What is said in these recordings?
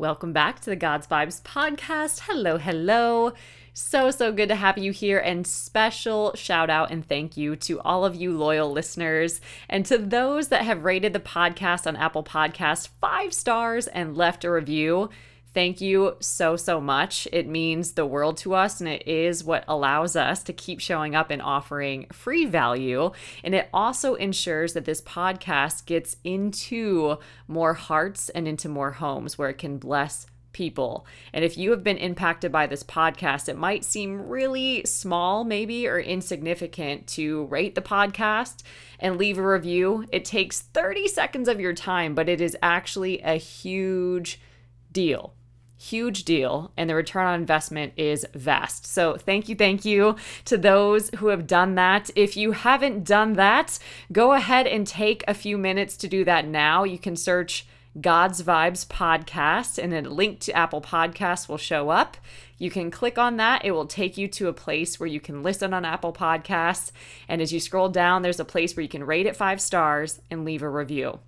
Welcome back to the God's Vibes podcast. Hello, hello. So, so good to have you here. And special shout out and thank you to all of you loyal listeners and to those that have rated the podcast on Apple Podcasts five stars and left a review. Thank you so, so much. It means the world to us, and it is what allows us to keep showing up and offering free value. And it also ensures that this podcast gets into more hearts and into more homes where it can bless people. And if you have been impacted by this podcast, it might seem really small, maybe, or insignificant to rate the podcast and leave a review. It takes 30 seconds of your time, but it is actually a huge deal huge deal and the return on investment is vast. So, thank you, thank you to those who have done that. If you haven't done that, go ahead and take a few minutes to do that now. You can search God's Vibes podcast and a link to Apple Podcasts will show up. You can click on that. It will take you to a place where you can listen on Apple Podcasts. And as you scroll down, there's a place where you can rate it five stars and leave a review.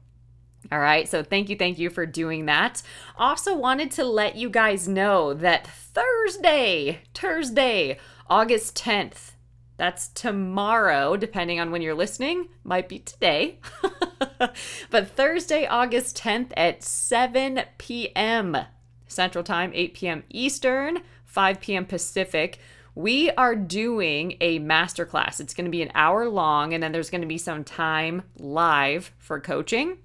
All right, so thank you, thank you for doing that. Also, wanted to let you guys know that Thursday, Thursday, August 10th, that's tomorrow, depending on when you're listening, might be today. but Thursday, August 10th at 7 p.m. Central Time, 8 p.m. Eastern, 5 p.m. Pacific we are doing a masterclass. It's going to be an hour long, and then there's going to be some time live for coaching.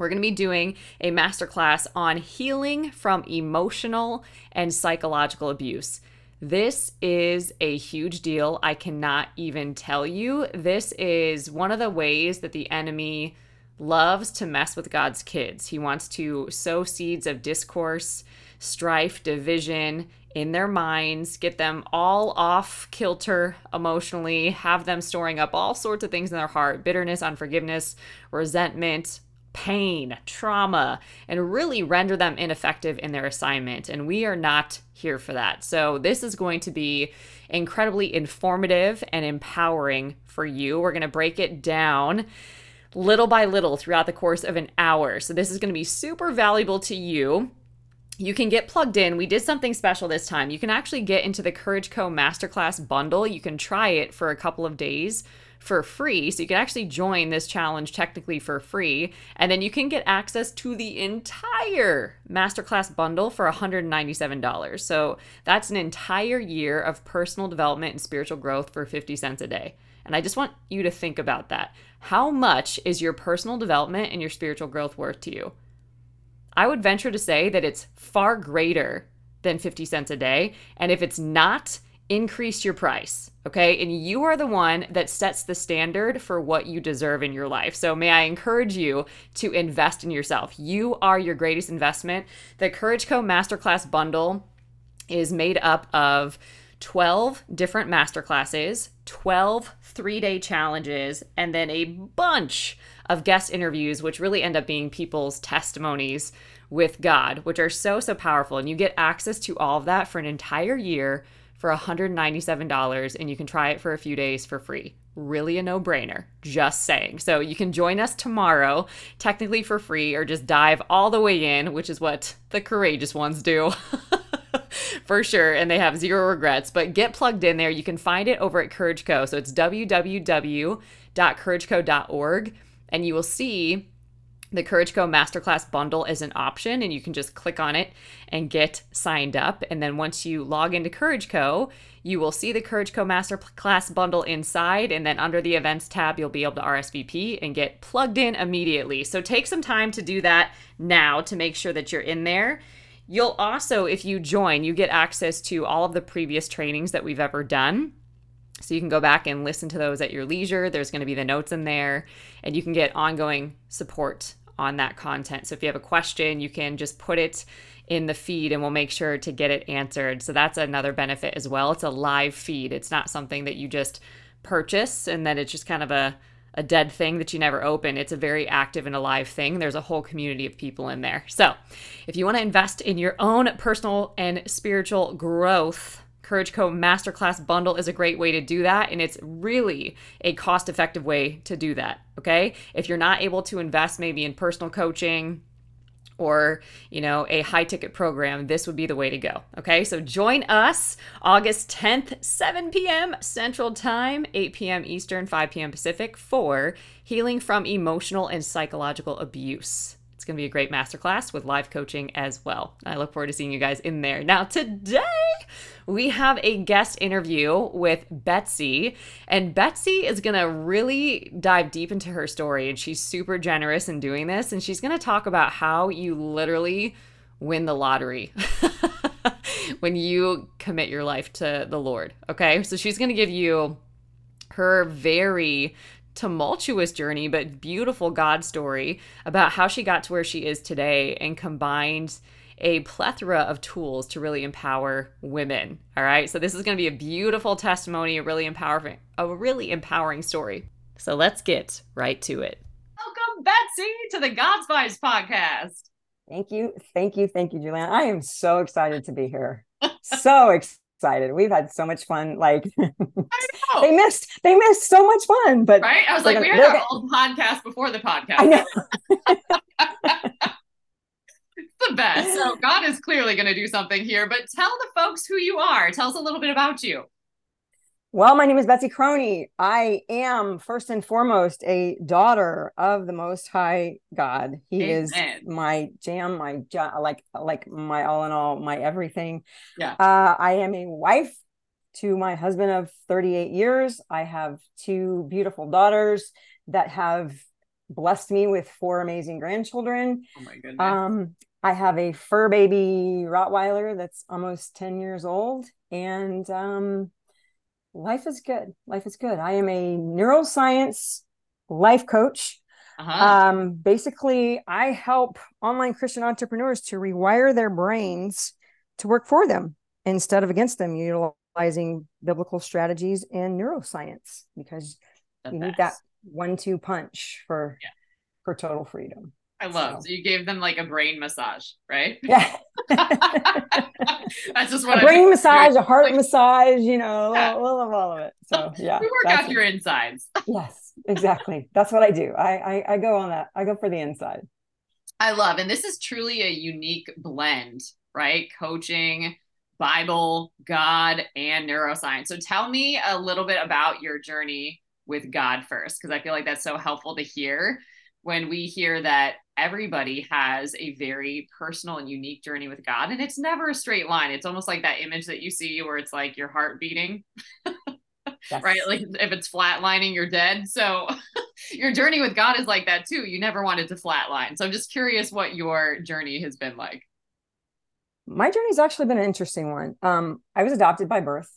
We're going to be doing a masterclass on healing from emotional and psychological abuse. This is a huge deal. I cannot even tell you. This is one of the ways that the enemy loves to mess with God's kids. He wants to sow seeds of discourse, strife, division in their minds, get them all off kilter emotionally, have them storing up all sorts of things in their heart bitterness, unforgiveness, resentment, pain, trauma, and really render them ineffective in their assignment. And we are not here for that. So, this is going to be incredibly informative and empowering for you. We're going to break it down little by little throughout the course of an hour. So, this is going to be super valuable to you. You can get plugged in. We did something special this time. You can actually get into the Courage Co Masterclass bundle. You can try it for a couple of days for free. So you can actually join this challenge technically for free. And then you can get access to the entire masterclass bundle for $197. So that's an entire year of personal development and spiritual growth for 50 cents a day. And I just want you to think about that. How much is your personal development and your spiritual growth worth to you? I would venture to say that it's far greater than 50 cents a day. And if it's not, increase your price, okay? And you are the one that sets the standard for what you deserve in your life. So, may I encourage you to invest in yourself? You are your greatest investment. The Courage Co Masterclass bundle is made up of 12 different masterclasses, 12 three day challenges, and then a bunch of guest interviews, which really end up being people's testimonies with God, which are so, so powerful. And you get access to all of that for an entire year for $197 and you can try it for a few days for free. Really a no brainer, just saying. So you can join us tomorrow, technically for free, or just dive all the way in, which is what the courageous ones do. for sure, and they have zero regrets. But get plugged in there. You can find it over at Courage Co. So it's www.courageco.org, and you will see the Courage Co Masterclass bundle is an option, and you can just click on it and get signed up. And then once you log into Courage Co, you will see the Courage Co Masterclass bundle inside. And then under the events tab, you'll be able to RSVP and get plugged in immediately. So take some time to do that now to make sure that you're in there. You'll also, if you join, you get access to all of the previous trainings that we've ever done. So you can go back and listen to those at your leisure. There's going to be the notes in there, and you can get ongoing support on that content. So if you have a question, you can just put it in the feed and we'll make sure to get it answered. So that's another benefit as well. It's a live feed, it's not something that you just purchase and then it's just kind of a a dead thing that you never open. It's a very active and alive thing. There's a whole community of people in there. So, if you want to invest in your own personal and spiritual growth, Courage Co Masterclass Bundle is a great way to do that. And it's really a cost effective way to do that. Okay. If you're not able to invest maybe in personal coaching, or you know a high ticket program this would be the way to go okay so join us august 10th 7 p.m central time 8 p.m eastern 5 p.m pacific for healing from emotional and psychological abuse it's going to be a great masterclass with live coaching as well. I look forward to seeing you guys in there. Now, today we have a guest interview with Betsy, and Betsy is going to really dive deep into her story, and she's super generous in doing this. And she's going to talk about how you literally win the lottery. when you commit your life to the Lord. Okay. So she's going to give you her very tumultuous journey, but beautiful God story about how she got to where she is today and combined a plethora of tools to really empower women. All right. So this is going to be a beautiful testimony, a really empowering, a really empowering story. So let's get right to it. Welcome, Betsy, to the God's Vibes podcast. Thank you. Thank you. Thank you, Juliana. I am so excited to be here. so excited excited. We've had so much fun. Like they missed, they missed so much fun. But right, I was like, gonna, we had our old podcast before the podcast. I know. it's the best. So God is clearly going to do something here. But tell the folks who you are. Tell us a little bit about you. Well, my name is Betsy Croney. I am first and foremost a daughter of the Most High God. He Amen. is my jam, my like like my all in all, my everything. Yeah. Uh, I am a wife to my husband of 38 years. I have two beautiful daughters that have blessed me with four amazing grandchildren. Oh my goodness. Um, I have a fur baby Rottweiler that's almost 10 years old, and um, life is good. Life is good. I am a neuroscience life coach. Uh-huh. Um, basically, I help online Christian entrepreneurs to rewire their brains to work for them instead of against them, utilizing biblical strategies and neuroscience because the you best. need that one-two punch for yeah. for total freedom. I love. So. so. you gave them like a brain massage, right? Yeah. that's just what a brain massage, a heart like, massage, you know, yeah. we'll, we'll all of it. So yeah. We work out your insides. yes, exactly. That's what I do. I, I I go on that. I go for the inside. I love, and this is truly a unique blend, right? Coaching, Bible, God, and neuroscience. So tell me a little bit about your journey with God first, because I feel like that's so helpful to hear when we hear that everybody has a very personal and unique journey with God. And it's never a straight line. It's almost like that image that you see where it's like your heart beating. yes. Right? Like if it's flatlining, you're dead. So your journey with God is like that too. You never wanted to flatline. So I'm just curious what your journey has been like. My journey's actually been an interesting one. Um, I was adopted by birth.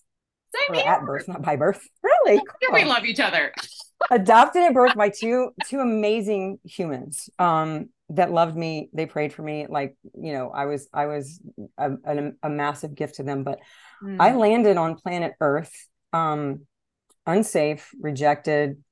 Same here. At birth, not by birth. Really? Cool. We love each other adopted at birth by two two amazing humans um that loved me they prayed for me like you know i was i was a, a, a massive gift to them but mm. i landed on planet earth um unsafe rejected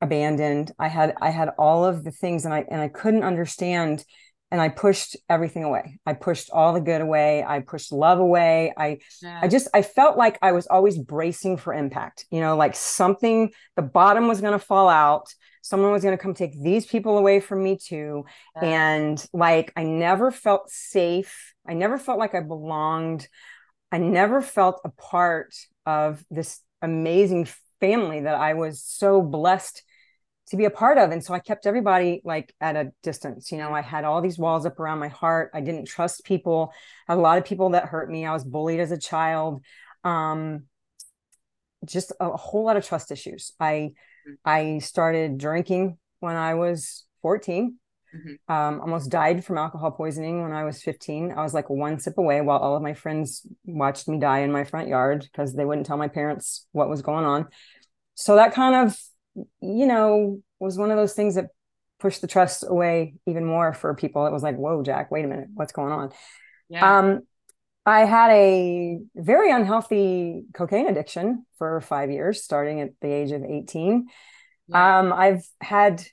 abandoned i had i had all of the things and i and i couldn't understand and I pushed everything away. I pushed all the good away. I pushed love away. I yeah. I just I felt like I was always bracing for impact. You know, like something the bottom was going to fall out. Someone was going to come take these people away from me too. Yeah. And like I never felt safe. I never felt like I belonged. I never felt a part of this amazing family that I was so blessed to be a part of. And so I kept everybody like at a distance. You know, I had all these walls up around my heart. I didn't trust people. a lot of people that hurt me. I was bullied as a child. Um, just a, a whole lot of trust issues. I mm-hmm. I started drinking when I was 14. Mm-hmm. Um, almost died from alcohol poisoning when I was 15. I was like one sip away while all of my friends watched me die in my front yard because they wouldn't tell my parents what was going on. So that kind of you know, was one of those things that pushed the trust away even more for people. It was like, whoa, Jack, wait a minute, what's going on? Yeah. Um, I had a very unhealthy cocaine addiction for five years, starting at the age of 18. Yeah. Um, I've had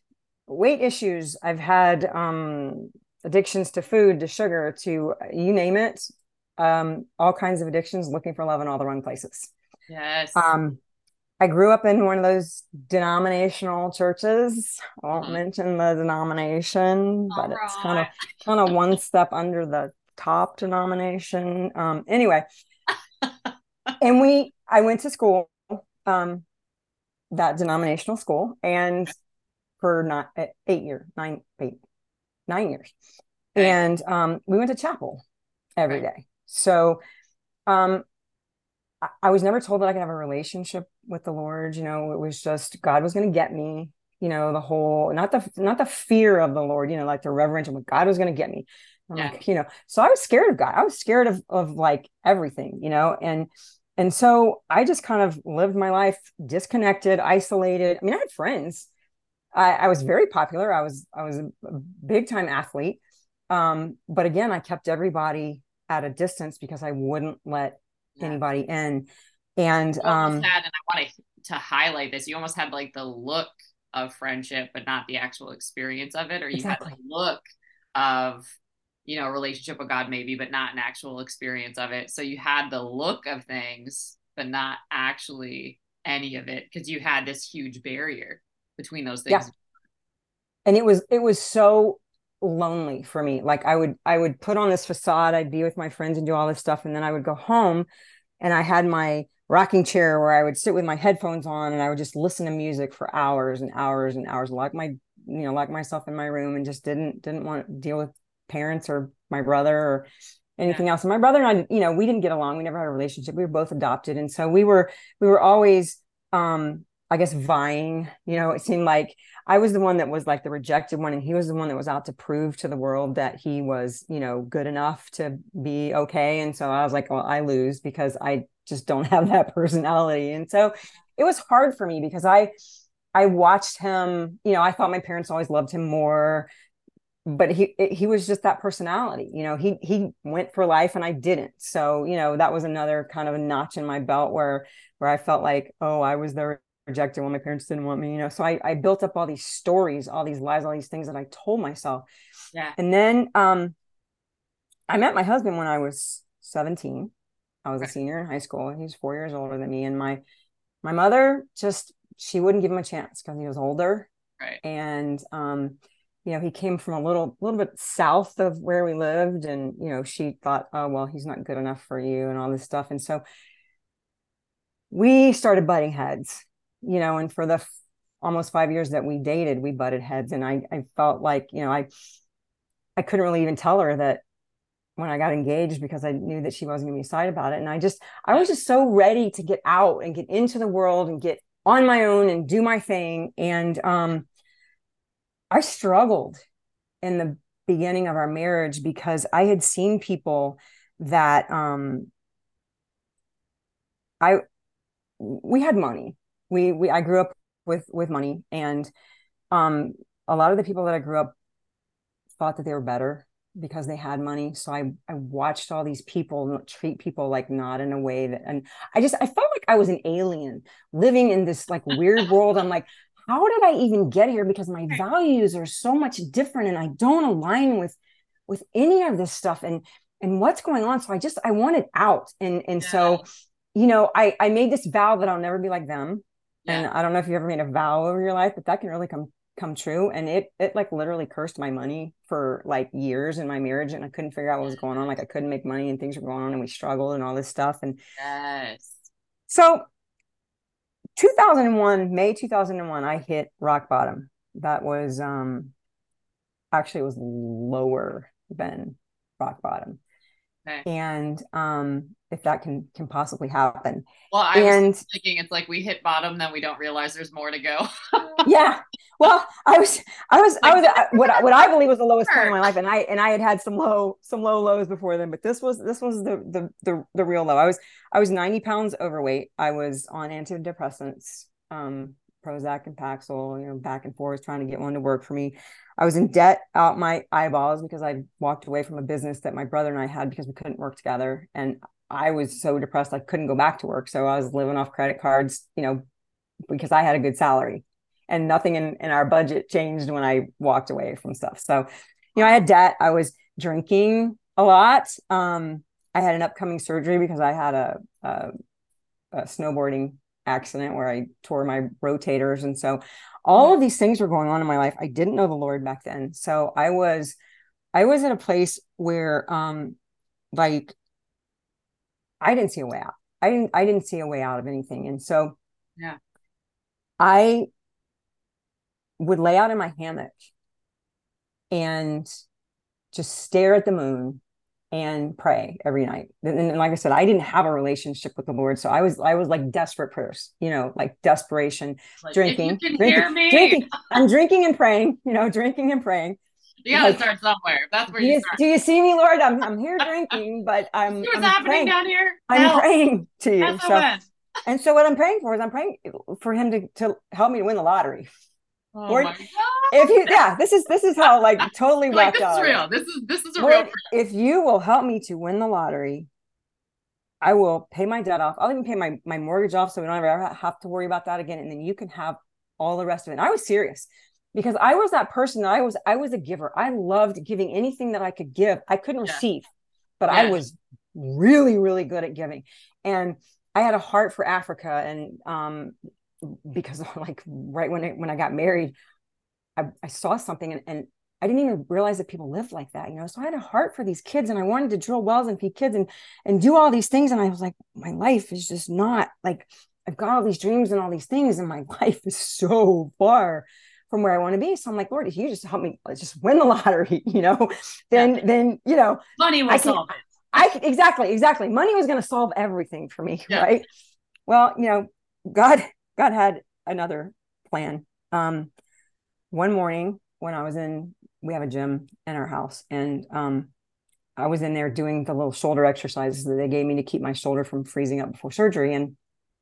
weight issues. I've had um, addictions to food, to sugar, to you name it, um, all kinds of addictions, looking for love in all the wrong places. Yes. Um, I grew up in one of those denominational churches. I won't mm-hmm. mention the denomination, but All it's kind of kind of one step under the top denomination. Um, anyway, and we I went to school, um, that denominational school, and for not eh, eight years, nine, eight, nine years, and um, we went to chapel every day. So, um, I, was never told that I could have a relationship with the Lord. You know, it was just God was going to get me. You know, the whole not the not the fear of the Lord. You know, like the reverential, but God was going to get me. Yeah. Like, you know, so I was scared of God. I was scared of of like everything. You know, and and so I just kind of lived my life disconnected, isolated. I mean, I had friends. I, I was very popular. I was I was a big time athlete. Um, but again, I kept everybody at a distance because I wouldn't let yeah. anybody in. And um had, and I want to to highlight this, you almost had like the look of friendship, but not the actual experience of it, or you exactly. had the look of you know, relationship with God maybe, but not an actual experience of it. So you had the look of things, but not actually any of it because you had this huge barrier between those things. Yeah. And it was it was so lonely for me. Like I would I would put on this facade, I'd be with my friends and do all this stuff and then I would go home and I had my rocking chair where I would sit with my headphones on and I would just listen to music for hours and hours and hours, lock my you know, lock myself in my room and just didn't didn't want to deal with parents or my brother or anything yeah. else. And my brother and I, you know, we didn't get along. We never had a relationship. We were both adopted. And so we were, we were always, um, I guess vying, you know, it seemed like I was the one that was like the rejected one and he was the one that was out to prove to the world that he was, you know, good enough to be okay. And so I was like, well, I lose because I just don't have that personality. And so it was hard for me because I, I watched him, you know, I thought my parents always loved him more but he he was just that personality you know he he went for life and i didn't so you know that was another kind of a notch in my belt where where i felt like oh i was the rejected when my parents didn't want me you know so i i built up all these stories all these lies all these things that i told myself. Yeah. And then um i met my husband when i was 17 i was a senior in high school. He was four years older than me. And my my mother just she wouldn't give him a chance because he was older. Right. And um you know, he came from a little little bit south of where we lived, and you know, she thought, oh well, he's not good enough for you, and all this stuff, and so we started butting heads, you know, and for the f- almost five years that we dated, we butted heads, and I I felt like you know I I couldn't really even tell her that when I got engaged because I knew that she wasn't going to be excited about it, and I just I was just so ready to get out and get into the world and get on my own and do my thing, and um I struggled in the beginning of our marriage because I had seen people that um I we had money. We we I grew up with with money and um a lot of the people that I grew up thought that they were better because they had money. So I I watched all these people treat people like not in a way that and I just I felt like I was an alien living in this like weird world. I'm like, how did I even get here? Because my values are so much different and I don't align with with any of this stuff and and what's going on. So I just I wanted out. And and so, you know, I I made this vow that I'll never be like them. Yeah. And I don't know if you ever made a vow over your life, but that can really come come true. And it it like literally cursed my money for like years in my marriage and I couldn't figure out what was going on. Like I couldn't make money and things were going on and we struggled and all this stuff. And yes. So 2001 may 2001 i hit rock bottom that was um actually it was lower than rock bottom okay. and um if that can can possibly happen. Well i and, was thinking it's like we hit bottom then we don't realize there's more to go. Yeah. Well i was i was i was what what i believe was the lowest point in my life and i and i had had some low some low lows before then but this was this was the the the, the real low. I was i was 90 pounds overweight. I was on antidepressants um prozac and paxil you know back and forth trying to get one to work for me. I was in debt out my eyeballs because i walked away from a business that my brother and i had because we couldn't work together and i was so depressed i couldn't go back to work so i was living off credit cards you know because i had a good salary and nothing in, in our budget changed when I walked away from stuff. So, you know, I had debt. I was drinking a lot. Um, I had an upcoming surgery because I had a, a, a snowboarding accident where I tore my rotators. And so all of these things were going on in my life. I didn't know the Lord back then. So I was, I was at a place where, um, like, I didn't see a way out. I didn't, I didn't see a way out of anything. And so, yeah, I would lay out in my hammock and just stare at the moon and pray every night. And, and, like I said, I didn't have a relationship with the Lord, so I was I was like desperate prayers, you know, like desperation, like, drinking, drinking, drinking. I'm drinking and praying, you know, drinking and praying. You gotta like, start somewhere. That's where do you, start. Do you see me, Lord? I'm I'm here drinking, but I'm. What's I'm happening praying. down here? I'm Help. praying to you. So, and so what I'm praying for is I'm praying for him to to help me to win the lottery. Oh Lord, my God. If you, yeah, this is this is how like totally like this is out. real. This is this is a Lord, real. if you will help me to win the lottery, I will pay my debt off. I'll even pay my my mortgage off, so we don't ever have to worry about that again. And then you can have all the rest of it. And I was serious because I was that person that I was. I was a giver. I loved giving anything that I could give. I couldn't Yeah. receive, but I was really, really good at giving. And I had a heart for Africa, and um, because like right when it, when I got married, I, I saw something and, and I didn't even realize that people lived like that, you know. So I had a heart for these kids and I wanted to drill wells and feed kids and and do all these things. And I was like, my life is just not like I've got all these dreams and all these things, and my life is so far from where I want to be. So I'm like, Lord, if you just help me just win the lottery, you know, then then you know, Money will I can- solve it. I exactly, exactly. Money was going to solve everything for me, Yeah. right? Well, you know, God, God had another plan. Um, one morning when I was in, we have a gym in our house, and um, I was in there doing the little shoulder exercises that they gave me to keep my shoulder from freezing up before surgery, and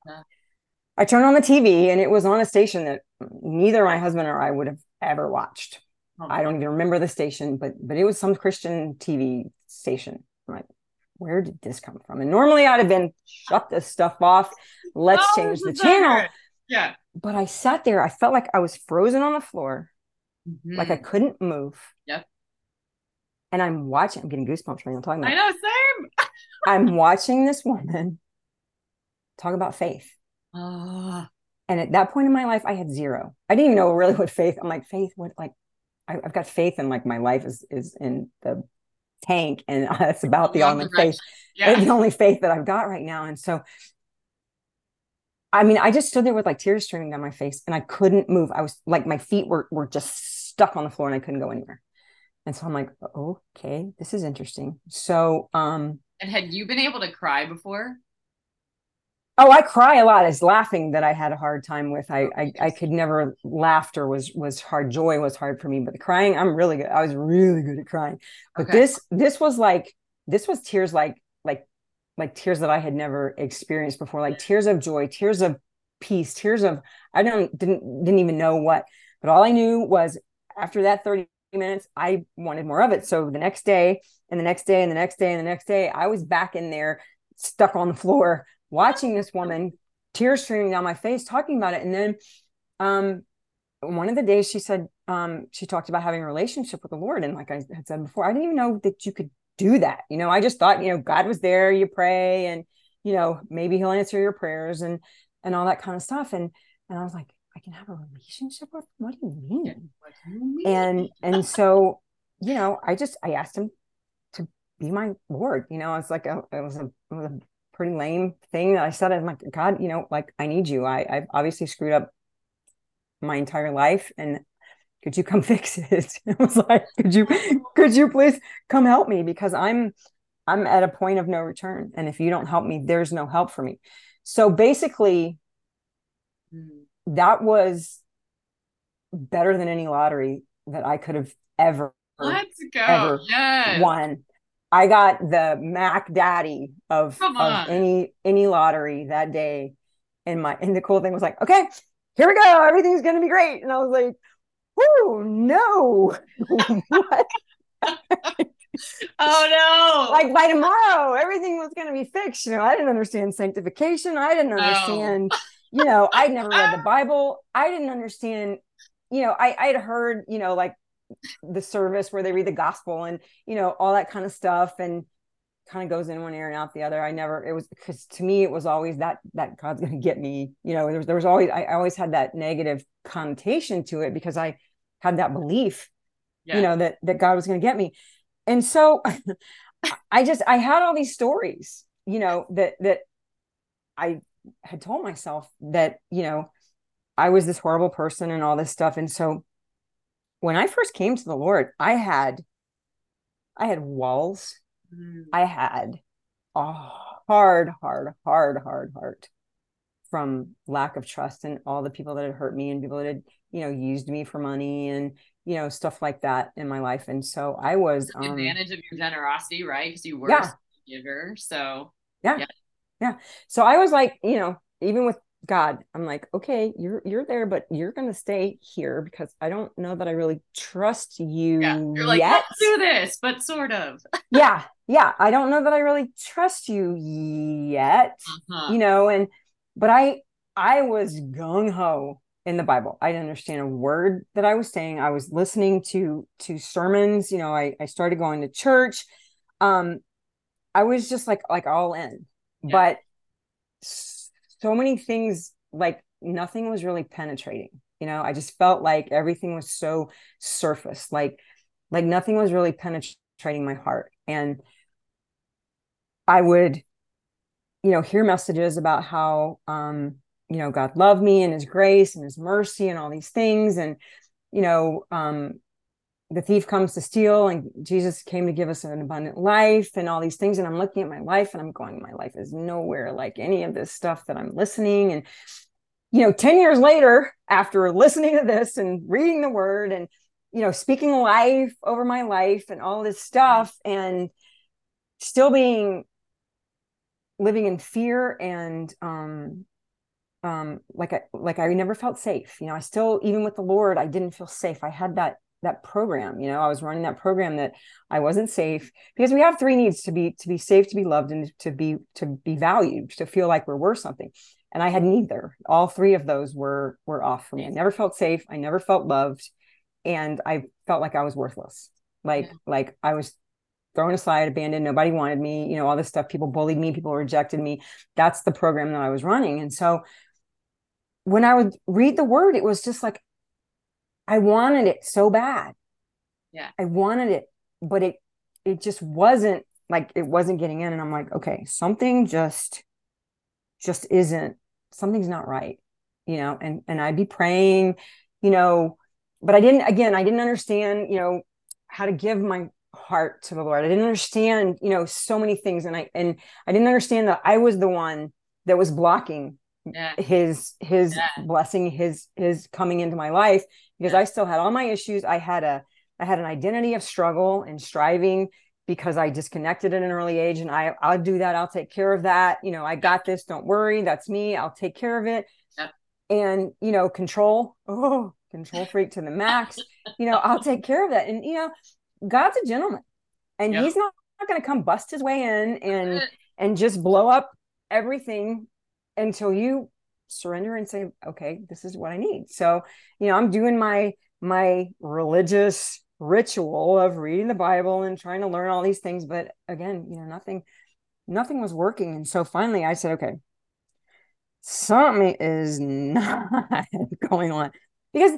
Yeah. I turned on the TV, and it was on a station that neither my husband or I would have ever watched. Oh, I don't even remember the station, but but it was some Christian TV station. I'm like, where did this come from? And normally I'd have been shut this stuff off. Let's Oh, change the channel. Yeah. But I sat there. I felt like I was frozen on the floor, mm-hmm. like I couldn't move. Yep. And I'm watching. I'm getting goosebumps right now talking about. I know. Same. I'm watching this woman talk about faith. Oh, And at that point in my life, I had zero. I didn't even know really what faith. I'm like faith. What like? I, I've got faith in like my life is is in the tank, and that's about the only faith yeah. the only faith that I've got right now. And so, I mean, I just stood there with like tears streaming down my face, and I couldn't move. I was like, my feet were were just stuck on the floor, and I couldn't go anywhere. And so I'm like, okay, this is interesting. So, um, And had you been able to cry before? Oh, I cry a lot. It's laughing that I had a hard time with. I, oh, I I could never laughter was was hard. Joy was hard for me, but the crying, I'm really good. I was really good at crying. But Okay. this this was like this was tears like like like tears that I had never experienced before, like tears of joy, tears of peace, tears of I don't didn't didn't even know what. But all I knew was after that 30 minutes, I wanted more of it. So the next day and the next day and the next day and the next day, I was back in there stuck on the floor watching this woman tears streaming down my face talking about it and then um one of the days she said um she talked about having a relationship with the lord and like i had said before i didn't even know that you could do that you know i just thought you know god was there you pray and you know maybe he'll answer your prayers and and all that kind of stuff and and i was like i can have a relationship with him? what do you mean What do you mean? and and so you know i just i asked him to be my lord you know it's like a, it was a, it was a pretty lame thing that i said i'm like god you know like i need you i i've obviously screwed up my entire life and could you come fix it i was like could you could you please come help me because i'm i'm at a point of no return and if you don't help me there's no help for me so basically Mm. that was better than any lottery that i could have ever Let's go. ever yes. won. I got the Mac Daddy of, of any any lottery that day. And my and the cool thing was like, okay, here we go. Everything's gonna be great. And I was like, oh no. Oh no. Like by tomorrow, everything was gonna be fixed. You know, I didn't understand sanctification. I didn't understand, you know, I'd never read the Bible. I didn't understand, you know, I I'd heard, you know, like the service where they read the gospel and you know all that kind of stuff and kind of goes in one ear and out the other. I never, it was because to me, it was always that, that God's going to get me. You know, there was, there was always, I always had that negative connotation to it because I had that belief, yeah. you know, that, that God was going to get me. And so I just, I had all these stories, you know, that, that I had told myself that, you know, I was this horrible person and all this stuff. And so when I first came to the Lord, I had I had walls. Mm. I had a hard, hard, hard, hard heart from lack of trust and all the people that had hurt me and people that had, you know, used me for money and, you know, stuff like that in my life. And so I was um, advantage of your generosity, right? Because you were yeah. a giver. So yeah. yeah. Yeah. So I was like, you know, even with God, I'm like, okay, you're you're there, but you're gonna stay here because I don't know that I really trust you yeah. You're like, yet. let's do this, but sort of. yeah, yeah. I don't know that I really trust you yet. Uh-huh. You know, and but I I was gung ho in the Bible. I didn't understand a word that I was saying. I was listening to to sermons. You know, I I started going to church. Um, I was just like like all in, yeah. but so many things like nothing was really penetrating you know? I just felt like everything was so surface like like nothing was really penetrating my heart. And i would you know hear messages about how um you know god loved me and his grace and his mercy and all these things. And you know um the thief comes to steal and jesus came to give us an abundant life and all these things. And i'm looking at my life and i'm going my life is nowhere like any of this stuff that i'm listening. And you know 10 years later after listening to this and reading the word and you know speaking life over my life and all this stuff and still being living in fear and um um like i like i never felt safe. You know i still even with the lord i didn't feel safe. I had that that program you know i was running that program that i wasn't safe because we have three needs to be to be safe to be loved and to be to be valued to feel like we're worth something. And i had neither. All three of those were were off for me. I never felt safe. I never felt loved. And i felt like i was worthless. Like yeah. like i was thrown aside abandoned. Nobody wanted me. You know all this stuff. People bullied me. People rejected me. That's the program that i was running. And so when i would read the word it was just like I wanted it so bad. Yeah. I wanted it, but it it just wasn't like it wasn't getting in and I'm like, okay, something just just isn't something's not right. You know, and and I'd be praying, you know, but I didn't again, I didn't understand, you know, how to give my heart to the Lord. I didn't understand, you know, so many things and I and I didn't understand that I was the one that was blocking yeah. his his yeah. blessing his his coming into my life because yeah. I still had all my issues. I had a I had an identity of struggle and striving because I disconnected at an early age and I I'll do that. I'll take care of that. You know, I got this. Don't worry. That's me. I'll take care of it. And, you know, control. Oh, control freak to the max. you know, I'll take care of that. And, you know, God's a gentleman and he's not, not going to come bust his way in and, and just blow up everything until you surrender and say okay this is what i need. So you know i'm doing my my religious ritual of reading the bible and trying to learn all these things. But again you know nothing nothing was working. And so finally i said okay something is not going on. Because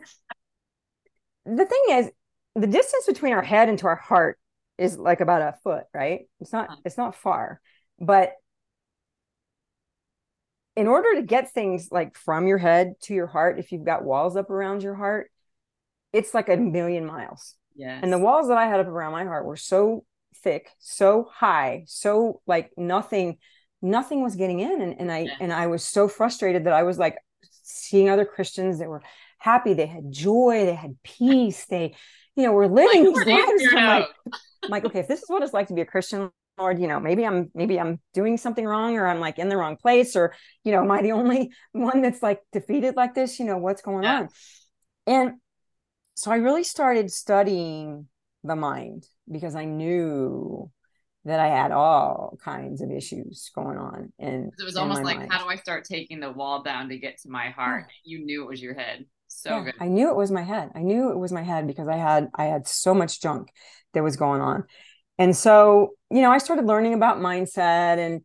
the thing is the distance between our head and to our heart is like about a foot right? It's not uh-huh. it's not far. But in order to get things like from your head to your heart, if you've got walls up around your heart, it's like a million miles. Yeah. And the walls that I had up around my heart were so thick, so high, so like nothing, nothing was getting in. And, and I yeah. and I was so frustrated that I was like seeing other Christians that were happy, they had joy, they had peace, they, you know, were living like, these lives. I'm like, I'm like, okay, if this is what it's like to be a Christian, Lord, you know, maybe I'm maybe I'm doing something wrong or I'm like in the wrong place or, you know, am I the only one that's like defeated like this? You know, what's going yeah. on? And so I really started studying the mind because I knew that I had all kinds of issues going on. And it was almost like, mind. how do I start taking the wall down to get to my heart? Yeah. You knew it was your head. So yeah, good. I knew it was my head. I knew it was my head because I had I had so much junk that was going on And so, you know, I started learning about mindset and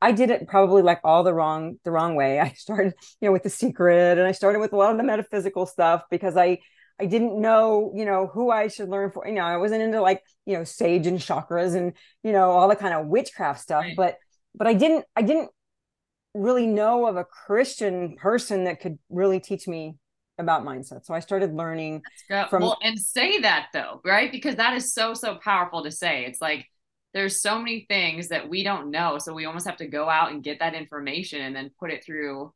I did it probably like all the wrong the wrong way. I started, you know, with the secret and I started with a lot of the metaphysical stuff because I I didn't know, you know, who I should learn for. You know, I wasn't into like, you know, sage and chakras and, you know, all the kind of witchcraft stuff, right. but but I didn't I didn't really know of a Christian person that could really teach me about mindset. So I started learning from well, and say that though, right? Because that is so so powerful to say. It's like there's so many things that we don't know, so we almost have to go out and get that information and then put it through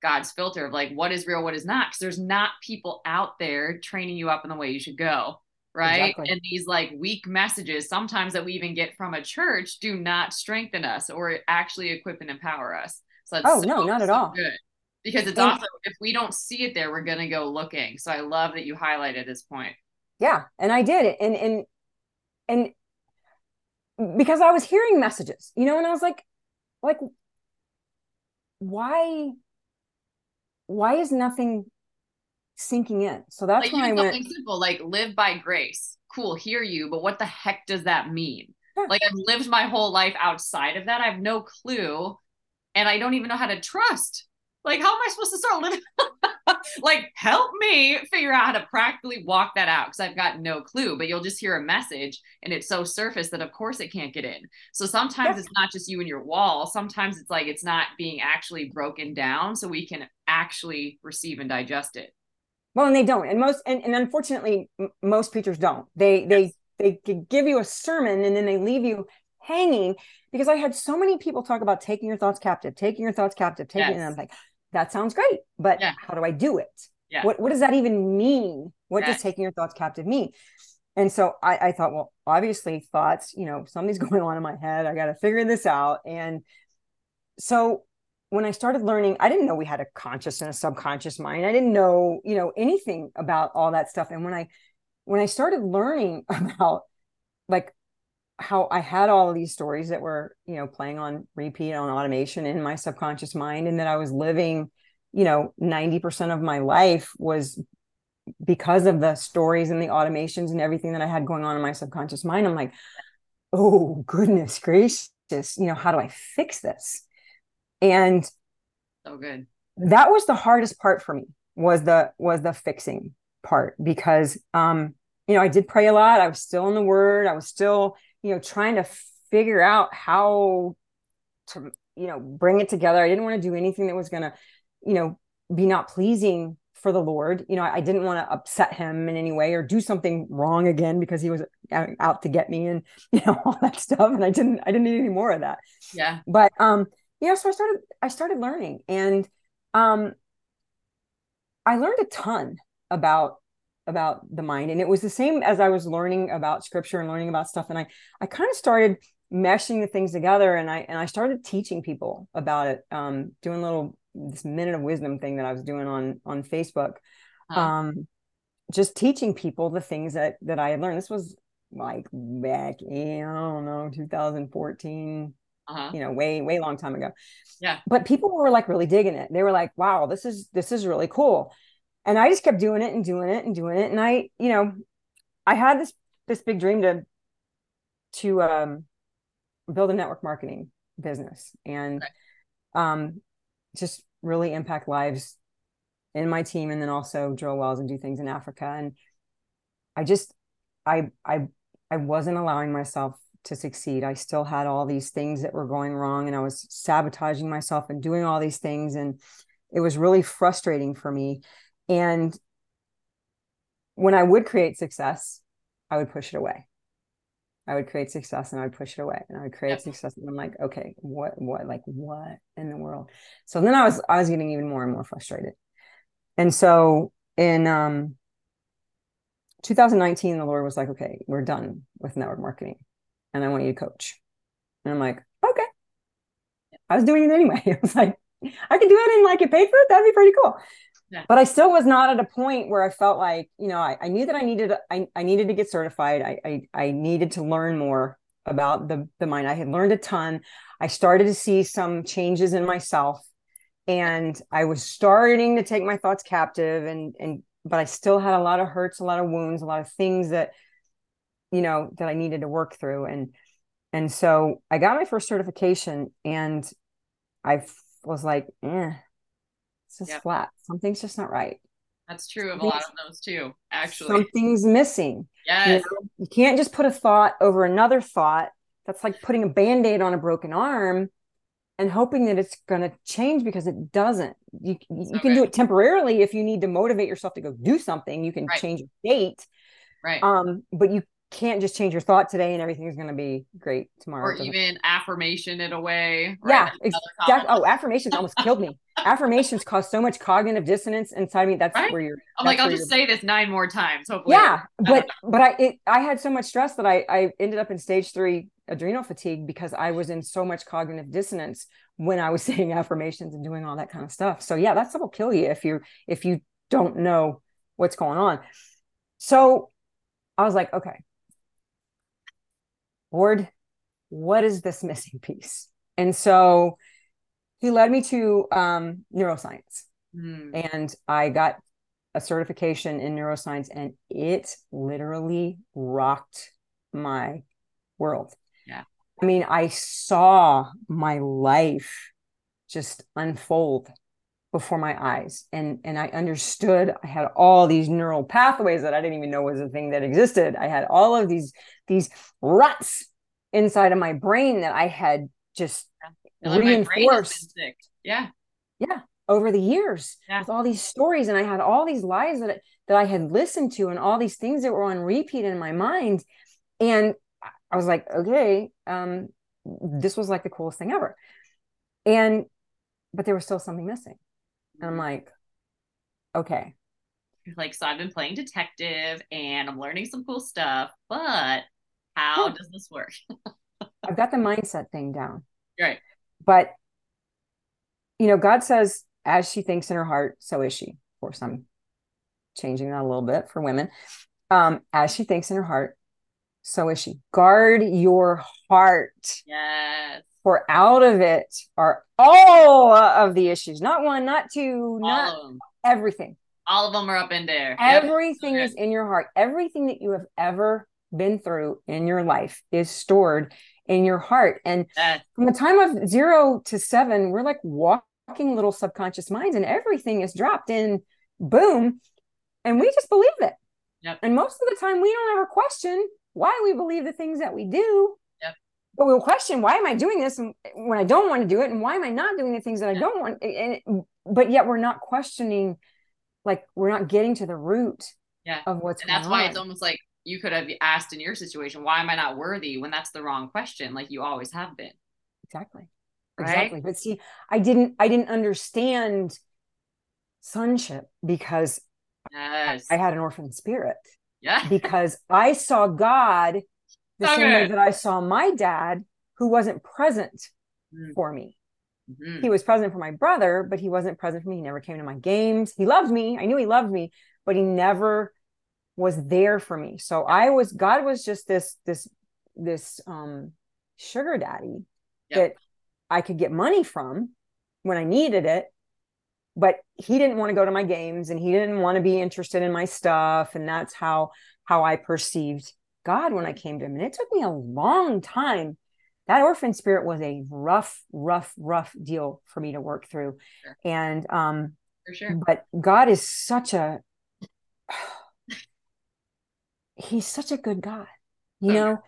God's filter of like what is real, what is not. Because there's not people out there training you up in the way you should go, right? Exactly. And these like weak messages, sometimes that we even get from a church, do not strengthen us or actually equip and empower us. So that's oh so, no, not at all. Good because it's and, also if we don't see it there we're going to go looking. So i love that you highlighted this point. Yeah and i did and and and because i was hearing messages you know and i was like like why why is nothing sinking in? So that's like, when i went simple like live by grace. Cool hear you but what the heck does that mean? Yeah. like i've lived my whole life outside of that. I have no clue and i don't even know how to trust like, how am I supposed to start living? like, help me figure out how to practically walk that out because I've got no clue. But you'll just hear a message and it's so surface that, of course, it can't get in. So sometimes yeah. it's not just you and your wall. Sometimes it's like it's not being actually broken down so we can actually receive and digest it. Well, and they don't. And most, and, and unfortunately, m- most preachers don't. They, yes. they, they give you a sermon and then they leave you hanging because I had so many people talk about taking your thoughts captive, taking your thoughts captive, taking yes. and I'm like, that sounds great, but yeah. how do I do it? Yeah. What what does that even mean? What yes. does taking your thoughts captive mean? And so I, I thought, well, obviously thoughts, you know, something's going on in my head. I got to figure this out. And so when I started learning, I didn't know we had a conscious and a subconscious mind. I didn't know, you know, anything about all that stuff. And when I when I started learning about like how I had all of these stories that were, you know, playing on repeat on automation in my subconscious mind, and that I was living, you know, 90% of my life was because of the stories and the automations and everything that I had going on in my subconscious mind. I'm like, oh, goodness gracious, you know, how do I fix this? And so good. That was the hardest part for me was the was the fixing part because um you know I did pray a lot I was still in the word I was still you know trying to figure out how to you know bring it together. I didn't want to do anything that was going to you know be not pleasing for the lord. You know i, I didn't want to upset him in any way or do something wrong again because he was out to get me and you know all that stuff. And i didn't i didn't need any more of that. Yeah. But um yeah so i started i started learning and um i learned a ton about about the mind. And it was the same as i was learning about scripture and learning about stuff. And i i kind of started meshing the things together and i and i started teaching people about it um doing little this minute of wisdom thing that i was doing on on facebook huh. um just teaching people the things that that i had learned. This was like back in i don't know 2014 uh-huh. you know way way long time ago. Yeah. But people were like really digging it. They were like wow this is this is really cool and I just kept doing it and doing it and doing it. And I, you know, I had this this big dream to to um, build a network marketing business and um, just really impact lives in my team, and then also drill wells and do things in Africa. And I just, I, I, I wasn't allowing myself to succeed. I still had all these things that were going wrong, and I was sabotaging myself and doing all these things, and it was really frustrating for me and when I would create success, I would push it away. I would create success and I would push it away. And I would create yep. success. And I'm like, okay, what, what, like what in the world? So then I was, I was getting even more and more frustrated. And so in um 2019, the Lord was like, okay, we're done with network marketing. And I want you to coach. And I'm like, okay. I was doing it anyway. I was like, I could do it and like get paid for it. That'd be pretty cool. But I still was not at a point where I felt like, you know, I, I knew that I needed I, I needed to get certified. I, I I needed to learn more about the the mind. I had learned a ton. I started to see some changes in myself and I was starting to take my thoughts captive and and but I still had a lot of hurts, a lot of wounds, a lot of things that you know that i needed to work through and and so i got my first certification and i was like eh, it's just yep. flat something's just not right that's true of a lot of those too actually something's missing yes. You, know? you can't just put a thought over another thought that's like putting a band-aid on a broken arm and hoping that it's going to change because it doesn't. You you okay. can do it temporarily if you need to motivate yourself to go do something. You can right. change your date, right? Um, but you can't just change your thought today and everything is going to be great tomorrow. Or even affirmation in a way. Right? Yeah, exactly. Oh, affirmations almost killed me. affirmations cause so much cognitive dissonance inside me. That's right? where you're. I'm like, I'll just say this nine more times. Hopefully. Yeah, but but I it, I had so much stress that I I ended up in stage three adrenal fatigue because I was in so much cognitive dissonance when I was saying affirmations and doing all that kind of stuff. So yeah, that stuff will kill you if you if you don't know what's going on. So I was like, okay, Lord, what is this missing piece? And so he led me to um, neuroscience. Mm. And I got a certification in neuroscience, and it literally rocked my world. Yeah. I mean, I saw my life just unfold before my eyes and and I understood I had all these neural pathways that I didn't even know was a thing that existed. I had all of these these ruts inside of my brain that I had just reinforced. Yeah. Yeah. Over the years yeah. with all these stories. And I had all these lies that, that I had listened to and all these things that were on repeat in my mind. And I was like, okay, um, this was like the coolest thing ever. And, but there was still something missing. And I'm like, okay. Like, so I've been playing detective and I'm learning some cool stuff, but how does this work? I've got the mindset thing down. Right. But, you know, God says, as she thinks in her heart, so is she. Of course, I'm changing that a little bit for women. Um, as she thinks in her heart, so is she. Guard your heart. Yes. For out of it are all of the issues, not one, not two, all not everything. All of them are up in there. Everything yep. is in your heart. Everything that you have ever been through in your life is stored in your heart. And yes. from the time of zero to seven, we're like walking little subconscious minds, and everything is dropped in, boom, and we just believe it. Yep. And most of the time, we don't ever question why we believe the things that we do. But we'll question why am I doing this eh, when I don't want to do it, and why am I not doing the things that I don't want? Eh, and eh, but yet we're not questioning, like we're not getting to the root yeah. of what's and that's why it's almost like you could have asked in your situation, why am I not worthy? When that's the wrong question, like you always have been. Exactly. Right? Exactly. But see, I didn't I didn't understand sonship because yes. I had an orphan spirit. Yeah. because I saw God the okay. same way that I saw my dad, who wasn't present mm. for me. Mm-hmm. He was present for my brother, but he wasn't present for me. He never came to my games. He loved me. I knew he loved me, but he never was there for me. So I was God was just this this this um sugar daddy yep. that I could get money from when I needed it. But he didn't want to go to my games and he didn't want to be interested in my stuff. And that's how how I perceived God when I came to him. And it took me a long time. That orphan spirit was a rough, rough, rough deal for me to work through. Sure. And um for sure. But God is such a he's such a good guy, you know?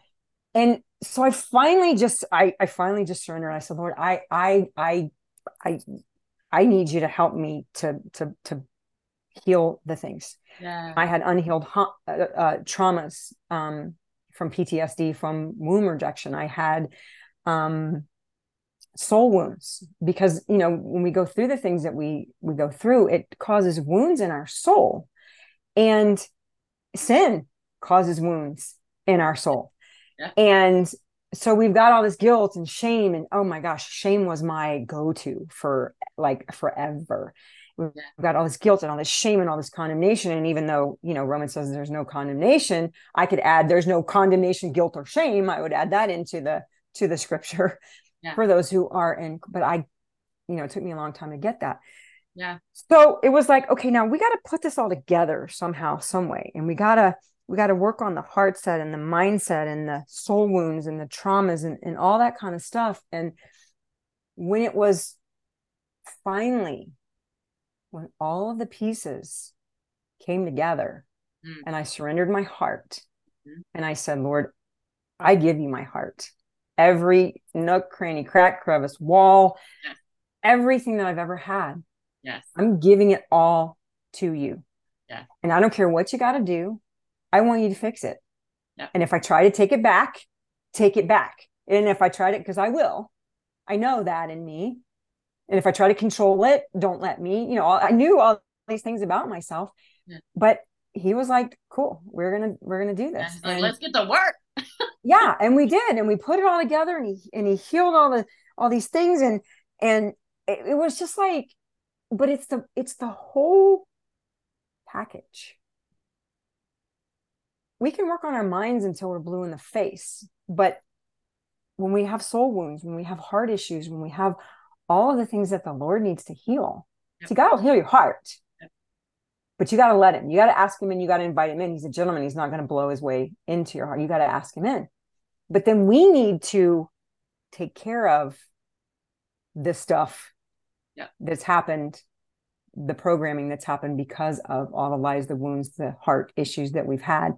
And so I finally just I I finally just surrendered. I said, Lord, I I I I I need you to help me to to to heal the things. Yeah. I had unhealed uh, uh, traumas um, from PTSD from womb rejection. I had um, soul wounds because you know when we go through the things that we we go through, it causes wounds in our soul, and sin causes wounds in our soul. Yeah. And so we've got all this guilt and shame and oh my gosh, shame was my go-to for like forever. We've got all this guilt and all this shame and all this condemnation. And even though, you know, Romans says there's no condemnation, I could add there's no condemnation, guilt, or shame. I would add that into the to the scripture yeah. for those who are in, but I, you know, it took me a long time to get that. Yeah. So it was like, okay, now we got to put this all together somehow, some way. And we got to we got to work on the heart set and the mindset and the soul wounds and the traumas and, and all that kind of stuff and when it was finally when all of the pieces came together mm. and i surrendered my heart mm. and i said lord i give you my heart every nook cranny crack crevice wall yes. everything that i've ever had yes i'm giving it all to you yeah. And I don't care what you got to do. I want you to fix it. Yeah. And if I try to take it back, take it back. And if I try to, because I will, I know that in me. And if I try to control it, don't let me, you know, I knew all these things about myself, yeah. but he was like, cool, we're going to, we're to do this. Like, let's get to work. yeah. And we did. And we put it all together and he, and he healed all the, all these things. And, and it, it was just like, but it's the, it's the whole package. We can work on our minds until we're blue in the face, but when we have soul wounds, when we have heart issues, when we have all of the things that the Lord needs to heal, yep. see, God will heal your heart. Yep. But you got to let him. You got to ask him and you got to invite him in. He's a gentleman. He's not going to blow his way into your heart. You got to ask him in. But then we need to take care of this stuff yep. that's happened the programming that's happened because of all the lies, the wounds, the heart issues that we've had.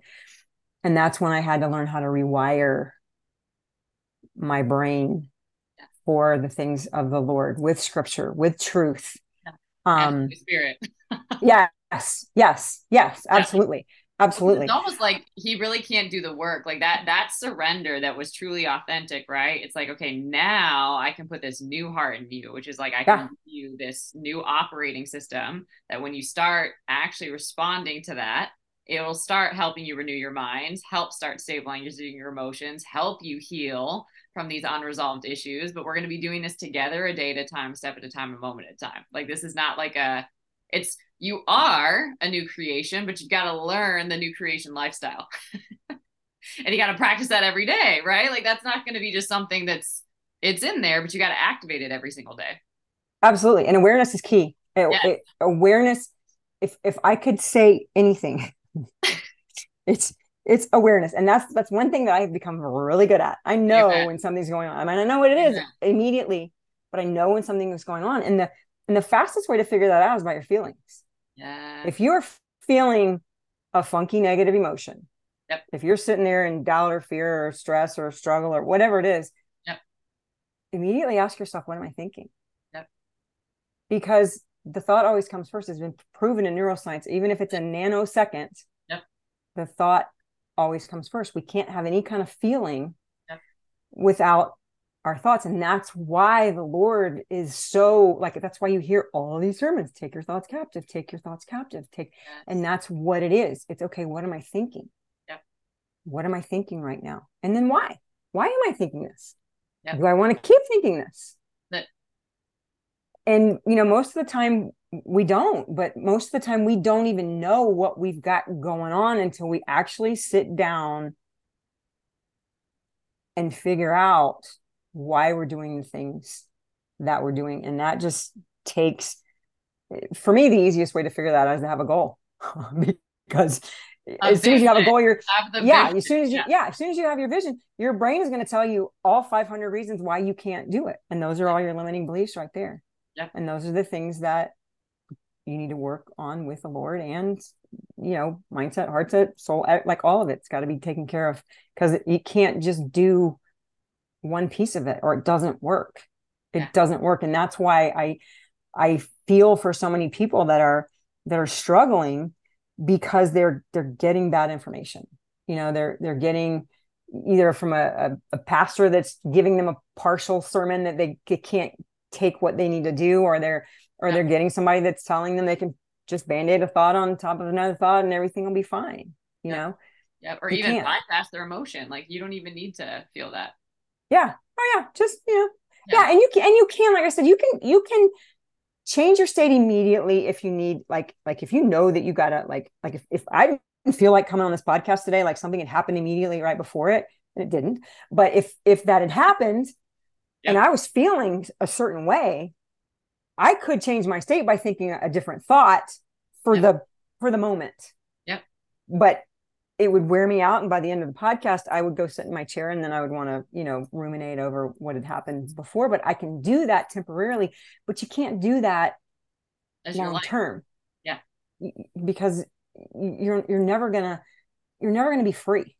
And that's when I had to learn how to rewire my brain for the things of the Lord with scripture, with truth. Yeah. Um spirit. yes, yes, yes, absolutely absolutely it's almost like he really can't do the work like that that surrender that was truly authentic right it's like okay now i can put this new heart in you which is like i can give you this new operating system that when you start actually responding to that it will start helping you renew your mind help start stabilizing your emotions help you heal from these unresolved issues but we're going to be doing this together a day at a time step at a time a moment at a time like this is not like a it's you are a new creation, but you got to learn the new creation lifestyle. and you got to practice that every day, right? Like that's not going to be just something that's it's in there, but you got to activate it every single day. Absolutely. And awareness is key. It, yes. it, awareness if if I could say anything, it's it's awareness. And that's that's one thing that I've become really good at. I know when something's going on. I mean, I know what it is immediately, but I know when something is going on. And the and the fastest way to figure that out is by your feelings. Yeah. If you're feeling a funky negative emotion, yep. if you're sitting there in doubt or fear or stress or struggle or whatever it is, yep. immediately ask yourself, what am I thinking? Yep. Because the thought always comes first. It's been proven in neuroscience, even if it's a nanosecond, yep. the thought always comes first. We can't have any kind of feeling yep. without our thoughts and that's why the lord is so like that's why you hear all these sermons take your thoughts captive take your thoughts captive take yes. and that's what it is it's okay what am i thinking yep. what am i thinking right now and then why why am i thinking this do i want to keep thinking this and you know most of the time we don't but most of the time we don't even know what we've got going on until we actually sit down and figure out why we're doing the things that we're doing. And that just takes, for me, the easiest way to figure that out is to have a goal. because as soon as you have a goal, you're yeah. Vision. As soon as you yeah. yeah, as soon as you have your vision, your brain is going to tell you all 500 reasons why you can't do it, and those are all your limiting beliefs right there. Yeah, and those are the things that you need to work on with the Lord and you know mindset, heart set, soul, like all of it's got to be taken care of because you can't just do one piece of it or it doesn't work. It yeah. doesn't work. And that's why i i feel for so many people that are that are struggling because they're they're getting bad information. You know they're they're getting either from a, a, a pastor that's giving them a partial sermon that they, they can't take what they need to do or they're or yeah. they're getting somebody that's telling them they can just band-aid a thought on top of another thought and everything will be fine you yeah. know yeah or you even can't. bypass their emotion like you don't even need to feel that yeah. Oh yeah. Just you know. Yeah. yeah. And you can and you can, like I said, you can you can change your state immediately if you need like like if you know that you gotta like like if, if I didn't feel like coming on this podcast today, like something had happened immediately right before it, and it didn't. But if if that had happened yeah. and I was feeling a certain way, I could change my state by thinking a different thought for yeah. the for the moment. Yeah. But it would wear me out and by the end of the podcast i would go sit in my chair and then i would want to you know ruminate over what had happened before but i can do that temporarily but you can't do that That's long term yeah because you're you're never gonna you're never gonna be free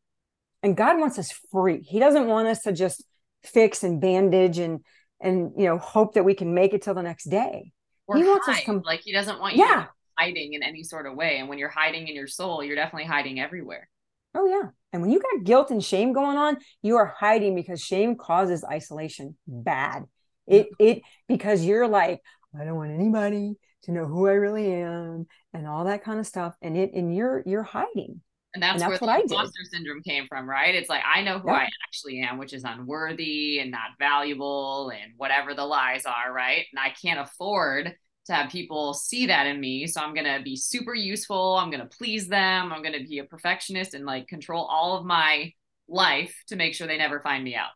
and god wants us free he doesn't want us to just fix and bandage and and you know hope that we can make it till the next day or he wants hide. us come like he doesn't want you yeah hiding in any sort of way. And when you're hiding in your soul, you're definitely hiding everywhere. Oh, yeah. And when you got guilt and shame going on, you are hiding because shame causes isolation bad. It, it, because you're like, I don't want anybody to know who I really am and all that kind of stuff. And it, and you're, you're hiding. And that's, and that's where the imposter syndrome came from, right? It's like, I know who. I actually am, which is unworthy and not valuable and whatever the lies are, right? And I can't afford to have people see that in me. So I'm going to be super useful. I'm going to please them. I'm going to be a perfectionist and like control all of my life to make sure they never find me out.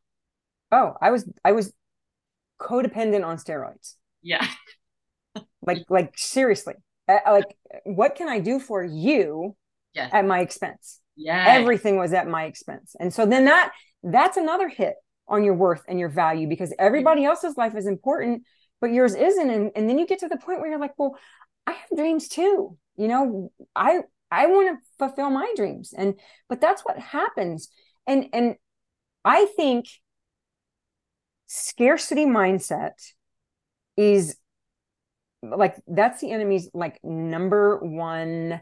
Oh, I was, I was codependent on steroids. Yeah. like, like seriously, like what can I do for you yes. at my expense? Yeah. Everything was at my expense. And so then that, that's another hit on your worth and your value because everybody mm-hmm. else's life is important but yours isn't and, and then you get to the point where you're like well i have dreams too you know i i want to fulfill my dreams and but that's what happens and and i think scarcity mindset is like that's the enemy's like number one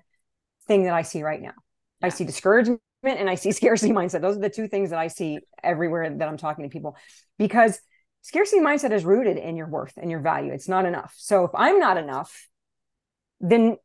thing that i see right now yeah. i see discouragement and i see scarcity mindset those are the two things that i see everywhere that i'm talking to people because scarcity mindset is rooted in your worth and your value. It's not enough. So if I'm not enough, then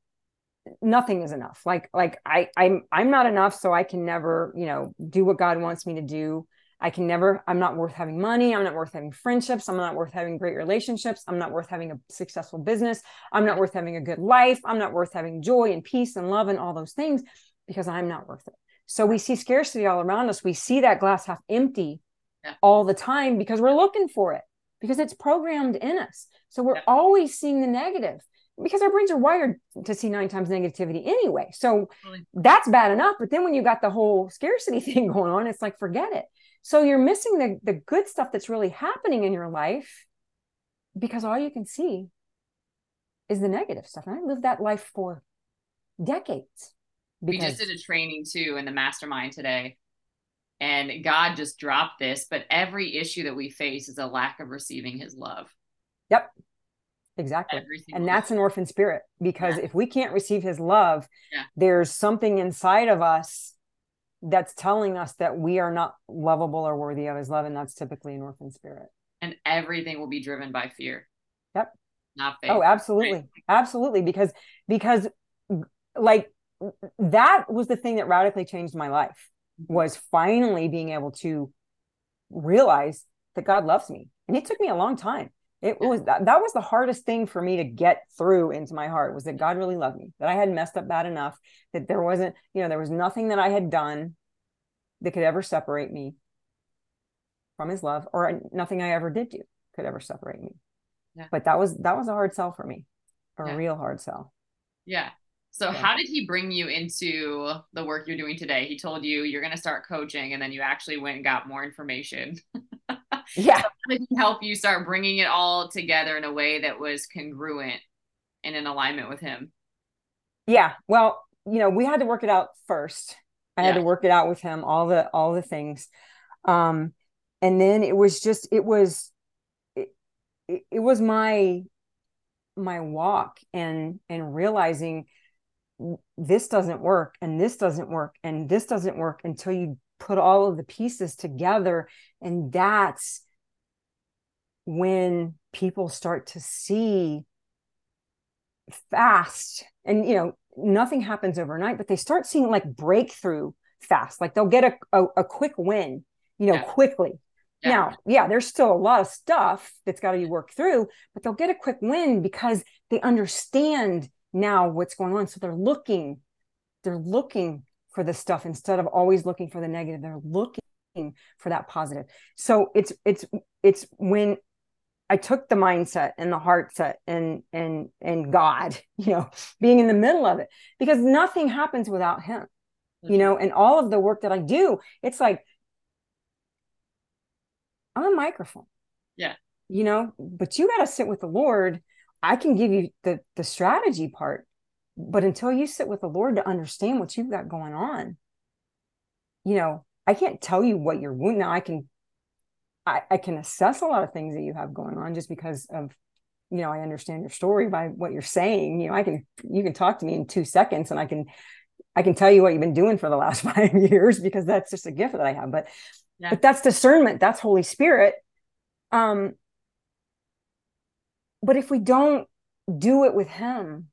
nothing is enough. Like like I I'm I'm not enough, so I can never you know do what God wants me to do. I can never. I'm not worth having money. I'm not worth having friendships. I'm not worth having great relationships. I'm not worth having a successful business. I'm not worth having a good life. I'm not worth having joy and peace and love and all those things because I'm not worth it. So we see scarcity all around us. We see that glass half empty yeah. all the time because we're looking for it because it's programmed in us. So we're yeah. always seeing the negative because our brains are wired to see nine times negativity anyway. So that's bad enough. But then when you got the whole scarcity thing going on, it's like, forget it. So you're missing the, the good stuff that's really happening in your life because all you can see is the negative stuff. And I lived that life for decades. Because... We just did a training too in the mastermind today and God just dropped this, but every issue that we face is a lack of receiving his love. Yep. Exactly. And that's an orphan spirit because yeah. if we can't receive his love, yeah. there's something inside of us that's telling us that we are not lovable or worthy of his love. And that's typically an orphan spirit. And everything will be driven by fear. Yep. Not faith. Oh, absolutely. Right. Absolutely. Because, because like that was the thing that radically changed my life mm-hmm. was finally being able to realize that God loves me. And it took me a long time. It was that, that was the hardest thing for me to get through into my heart was that God really loved me, that I had messed up bad enough, that there wasn't, you know, there was nothing that I had done that could ever separate me from his love, or nothing I ever did do could ever separate me. Yeah. But that was that was a hard sell for me, a yeah. real hard sell. Yeah. So, how did he bring you into the work you're doing today? He told you you're going to start coaching, and then you actually went and got more information. yeah. So help you start bringing it all together in a way that was congruent and in alignment with him? Yeah. Well, you know, we had to work it out first. I had to work it out with him, all the all the things. Um, and then it was just it was it, it, it was my my walk and and realizing this doesn't work and this doesn't work and this doesn't work until you put all of the pieces together and that's when people start to see fast and you know nothing happens overnight but they start seeing like breakthrough fast like they'll get a, a, a quick win you know yeah. quickly yeah. now yeah there's still a lot of stuff that's got to be worked through but they'll get a quick win because they understand now what's going on so they're looking they're looking for the stuff instead of always looking for the negative. They're looking for that positive. So it's it's it's when i took the mindset and the heart set and and and god you know being in the middle of it because nothing happens without him you know mm-hmm. and all of the work that i do it's like i'm a microphone. Yeah. You know but you got to sit with the lord. I can give you the the strategy part but until you sit with the lord to understand what you've got going on you know i can't tell you what your wound now i can I, I can assess a lot of things that you have going on just because of you know i understand your story by what you're saying you know i can you can talk to me in two seconds and i can I can tell you what you've been doing for the last five years because that's just a gift that I have. But yeah. but that's discernment. That's Holy Spirit. Um, but if we don't do it with Him,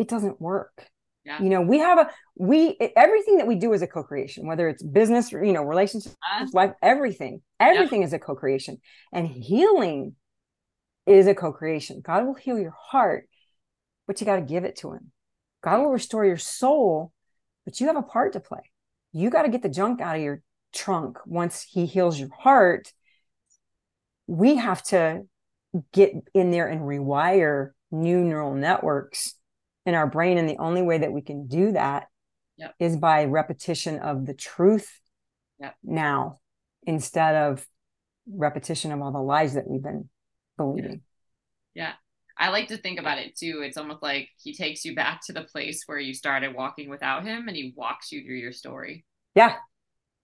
it doesn't work. Yeah. You know, we have a we everything that we do is a co-creation, whether it's business you know, relationships, uh, life, everything. Everything yeah. is a co-creation. And healing is a co-creation. God will heal your heart, but you got to give it to him. God will restore your soul, but you have a part to play. You got to get the junk out of your trunk once he heals your heart. We have to get in there and rewire new neural networks in our brain. And the only way that we can do that yep. is by repetition of the truth yep. now instead of repetition of all the lies that we've been believing. Yeah. yeah. I like to think about it too. It's almost like he takes you back to the place where you started walking without him and he walks you through your story. Yeah.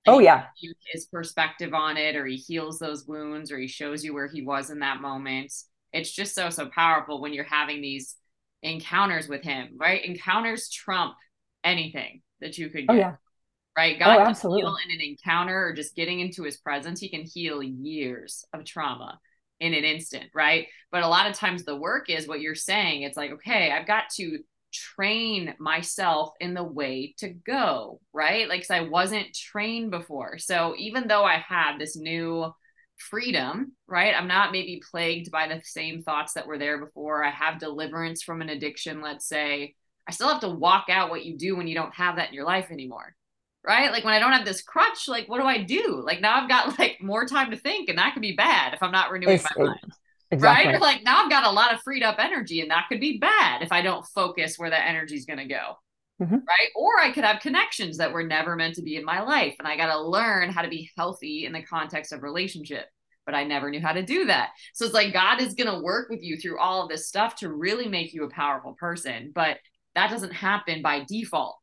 oh yeah. His perspective on it, or he heals those wounds, or he shows you where he was in that moment. It's just so so powerful when you're having these encounters with him, right? Encounters trump anything that you could oh, get. Oh, yeah. Right. Oh, God oh, absolutely. heal in an encounter or just getting into his presence. He can heal years of trauma in an instant, right? But a lot of times the work is what you're saying. It's like, okay, I've got to train myself in the way to go, right? Like, cause I wasn't trained before. So even though I had this new freedom, right? I'm not maybe plagued by the same thoughts that were there before. I have deliverance from an addiction, let's say. I still have to walk out what you do when you don't have that in your life anymore right? Like when I don't have this crutch, like what do I do? Like now I've got like more time to think, and that could be bad if I'm not renewing it's, my uh, mind. Exactly. Right? Or like now I've got a lot of freed up energy, and that could be bad if I don't focus where that energy is going to go. Mm-hmm. Right. Or I could have connections that were never meant to be in my life. And I got to learn how to be healthy in the context of relationship. But I never knew how to do that. So it's like God is going to work with you through all of this stuff to really make you a powerful person. But that doesn't happen by default.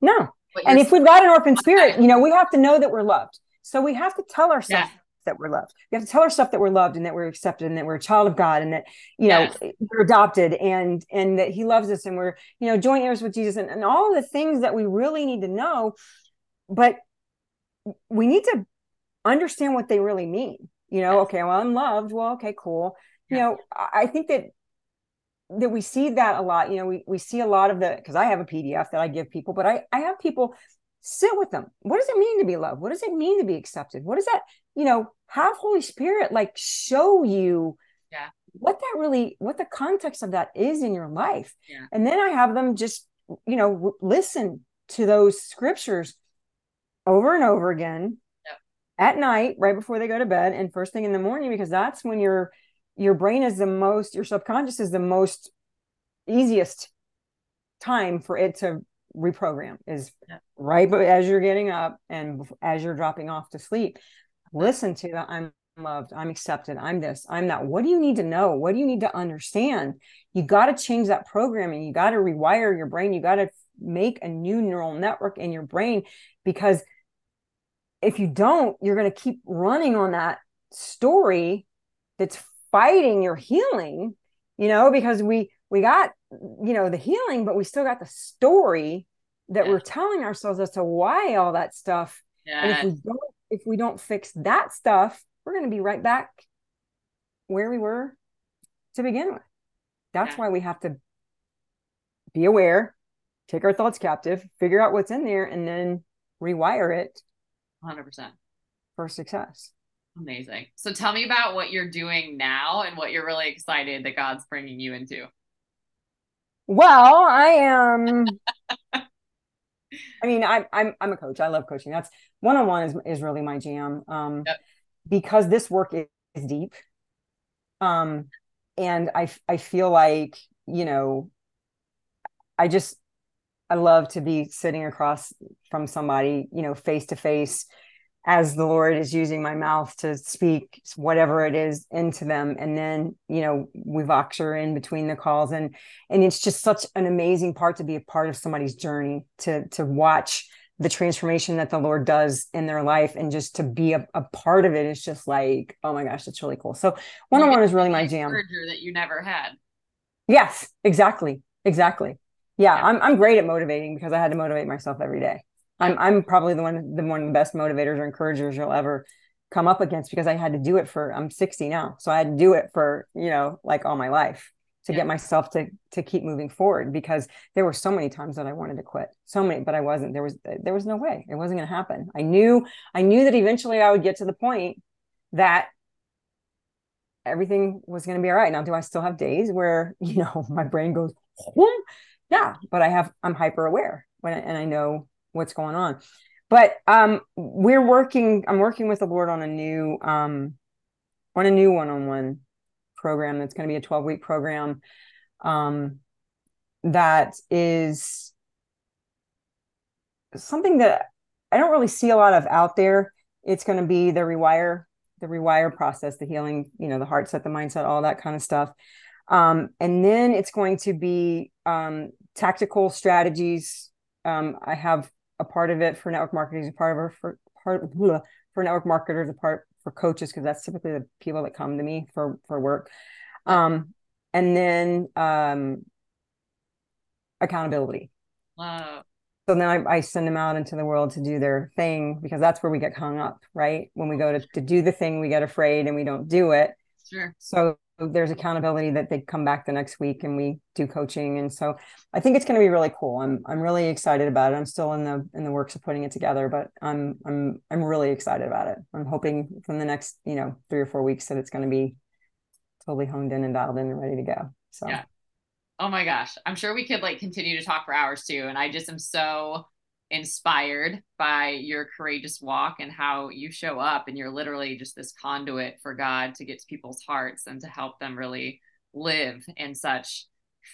No, and if we've got an orphan spirit, you know, we have to know that we're loved. So we have to tell ourselves yeah. That we're loved. We have to tell ourselves that we're loved and that we're accepted and that we're a child of God and that, you know, yes. we're adopted and and that he loves us and we're, you know, joint heirs with Jesus and, and all the things that we really need to know. But we need to understand what they really mean. You know, yes. okay, well, I'm loved. Well, okay, cool. You know, I think that that we see that a lot you know we, we see a lot of the because i have a pdf that i give people but i i have people sit with them what does it mean to be loved what does it mean to be accepted what does that you know have holy spirit like show you yeah what that really what the context of that is in your life yeah. and then i have them just you know listen to those scriptures over and over again yep. at night right before they go to bed and first thing in the morning because that's when you're your brain is the most your subconscious is the most easiest time for it to reprogram is yeah. right but as you're getting up and as you're dropping off to sleep listen to that i'm loved i'm accepted i'm this i'm that. What do you need to know? What do you need to understand? You got to change that programming you got to rewire your brain. You got to make a new neural network in your brain because if you don't you're going to keep running on that story that's fighting your healing you know because we we got you know the healing but we still got the story that yeah. we're telling ourselves as to why all that stuff. Yeah. and if we don't if we don't fix that stuff we're going to be right back where we were to begin with that's yeah. why we have to be aware take our thoughts captive figure out what's in there and then rewire it 100% for success Amazing. So tell me about what you're doing now and what you're really excited that God's bringing you into. Well, I am. I mean, I'm I'm I'm a coach. I love coaching. That's one on one is is really my jam. Um, yep. because this work is, is deep. Um, and I I feel like you know, I just I love to be sitting across from somebody, you know, face to face as the Lord is using my mouth to speak whatever it is into them. And then, you know, we Voxer in between the calls. And and it's just such an amazing part to be a part of somebody's journey, to to watch the transformation that the Lord does in their life and just to be a, a part of it is just like, oh my gosh, it's really cool. So one on one is really my jam. That you never had. Yes, exactly. Exactly. Yeah, yeah, I'm I'm great at motivating because I had to motivate myself every day. I'm I'm probably the one the one of the best motivators or encouragers you'll ever come up against because I had to do it for I'm 60 now. So I had to do it for, you know, like all my life to get myself to to keep moving forward because there were so many times that I wanted to quit. So many, but I wasn't. There was there was no way. It wasn't going to happen. I knew I knew that eventually I would get to the point that everything was going to be all right. Now, do I still have days where, you know, my brain goes, yeah, but I have I'm hyper aware when I, and I know what's going on. But um we're working I'm working with the Lord on a new um on a new one-on-one program that's going to be a 12 week program um, that is something that I don't really see a lot of out there. It's going to be the rewire, the rewire process, the healing, you know, the heart set, the mindset, all that kind of stuff. Um, and then it's going to be um, tactical strategies. Um, I have a part of it for network marketers, a part of it for part for network marketers, a part for coaches because that's typically the people that come to me for for work. Um and then um accountability. Wow. So then I, I, send them out into the world to do their thing because that's where we get hung up right? When we go to, to do the thing we get afraid and we don't do it. Sure. So there's accountability that they come back the next week and we do coaching. And so i think it's going to be really cool. I'm i'm really excited about it. I'm still in the in the works of putting it together but i'm i'm i'm really excited about it. I'm hoping from the next you know three or four weeks that it's going to be totally honed in and dialed in and ready to go. So yeah. Oh my gosh. I'm sure we could like continue to talk for hours too. And i just am so inspired by your courageous walk and how you show up and you're literally just this conduit for God to get to people's hearts and to help them really live in such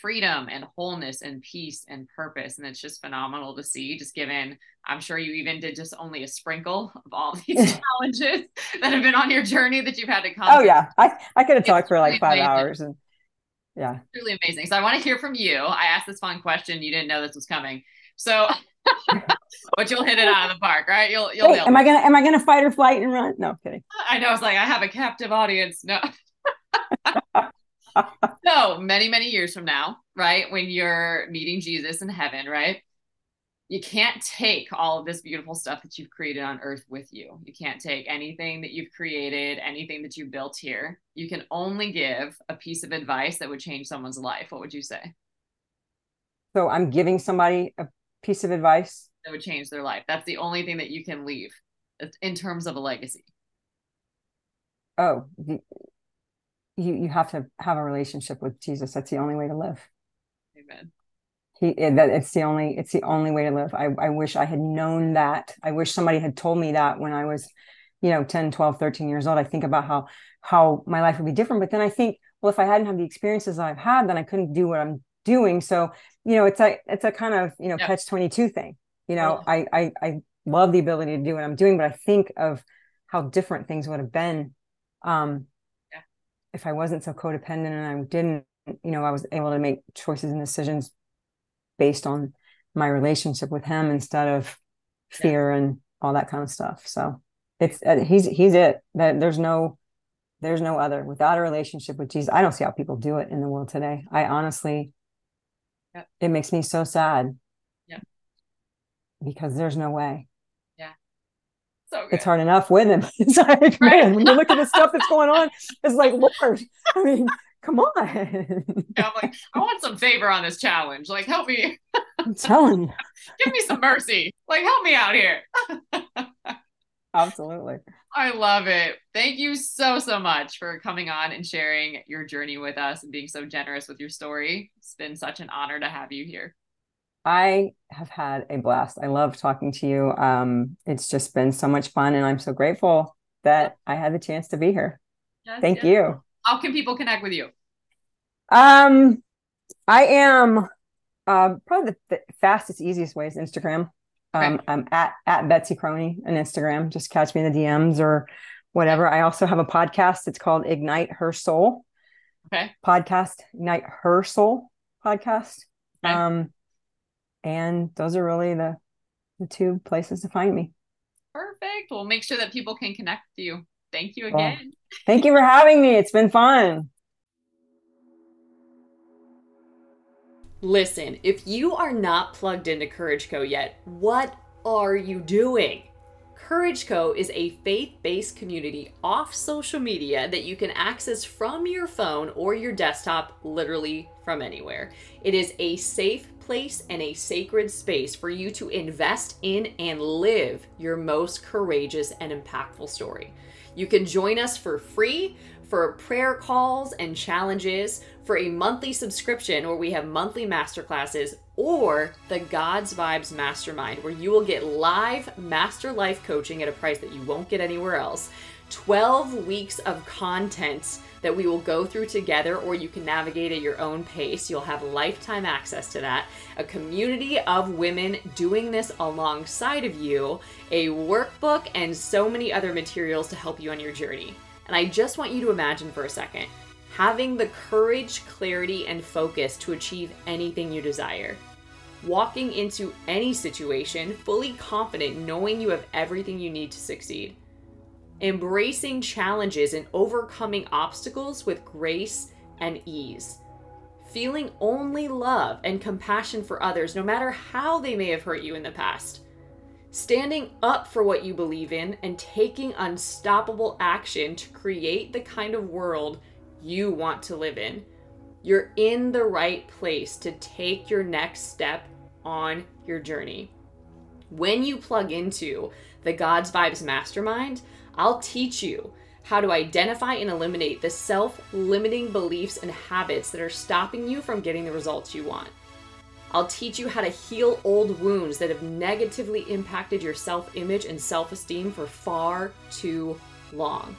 freedom and wholeness and peace and purpose. And it's just phenomenal to see just given i'm sure you even did just only a sprinkle of all these challenges that have been on your journey that you've had to come oh yeah. I i could have talked for like five amazing. hours and yeah. Truly amazing. So i want to hear from you. I asked this fun question. You didn't know this was coming. So but you'll hit it out of the park, right? You'll you'll. Am I gonna am I gonna fight or flight and run? No, kidding. I know. It's like I have a captive audience. No. so many many years from now, right? When you're meeting Jesus in heaven, right? You can't take all of this beautiful stuff that you've created on earth with you. You can't take anything that you've created, anything that you built here. You can only give a piece of advice that would change someone's life. What would you say? So I'm giving somebody a piece of advice that would change their life. That's the only thing that you can leave in terms of a legacy. Oh, you you have to have a relationship with Jesus. That's the only way to live. Amen. He eh, that it's the only it's the only way to live. I I wish I had known that. I wish somebody had told me that when I was, you know, 10, 12, 13 years old. I think about how how my life would be different, but then I think, well, if I hadn't had the experiences I've had, then I couldn't do what I'm doing. So, you know, it's a it's a kind of, you know, yeah. catch 22 thing. You know, I, I I love the ability to do what I'm doing, but I think of how different things would have been um yeah. if I wasn't so codependent and I didn't, you know, I was able to make choices and decisions based on my relationship with him instead of fear yeah. and all that kind of stuff. So it's uh, he's he's it. That there's no there's no other without a relationship with Jesus. I don't see how people do it in the world today. I honestly yeah. It makes me so sad. Yeah. Because there's no way. Yeah. So good. It's hard enough with him. it's like, right. man, when you look at the stuff that's going on, it's like, Lord, I mean, come on. yeah, I'm like, I want some favor on this challenge. Like, help me. I'm telling you. Give me some mercy. Like, help me out here. Absolutely. I love it. Thank you so, so much for coming on and sharing your journey with us and being so generous with your story. It's been such an honor to have you here. I have had a blast. I love talking to you. Um, it's just been so much fun, and I'm so grateful that I had the chance to be here. Yes, Thank yes. you. How can people connect with you? Um, I am Uh, probably the, the, fastest, easiest way is Instagram. Um, right. I'm at at Betsy Croney on Instagram. Just catch me in the DMs or whatever. I also have a podcast. It's called Ignite Her Soul. Okay. Podcast Ignite Her Soul podcast. Okay. Um, and those are really the the two places to find me. Perfect. We'll make sure that people can connect with you. Thank you again. Well, thank you for having me. It's been fun. Listen, if you are not plugged into Courage Co yet, what are you doing? Courage Co is a faith based community off social media that you can access from your phone or your desktop, literally from anywhere. It is a safe place and a sacred space for you to invest in and live your most courageous and impactful story. You can join us for free for prayer calls and challenges, for a monthly subscription where we have monthly masterclasses, or the God's Vibes Mastermind, where you will get live master life coaching at a price that you won't get anywhere else. 12 weeks of content that we will go through together, or you can navigate at your own pace. You'll have lifetime access to that. A community of women doing this alongside of you, a workbook, and so many other materials to help you on your journey. And I just want you to imagine for a second having the courage, clarity, and focus to achieve anything you desire. Walking into any situation fully confident, knowing you have everything you need to succeed. Embracing challenges and overcoming obstacles with grace and ease, feeling only love and compassion for others, no matter how they may have hurt you in the past, standing up for what you believe in, and taking unstoppable action to create the kind of world you want to live in. You're in the right place to take your next step on your journey. When you plug into the God's Vibes Mastermind, I'll teach you how to identify and eliminate the self limiting beliefs and habits that are stopping you from getting the results you want. I'll teach you how to heal old wounds that have negatively impacted your self image and self esteem for far too long.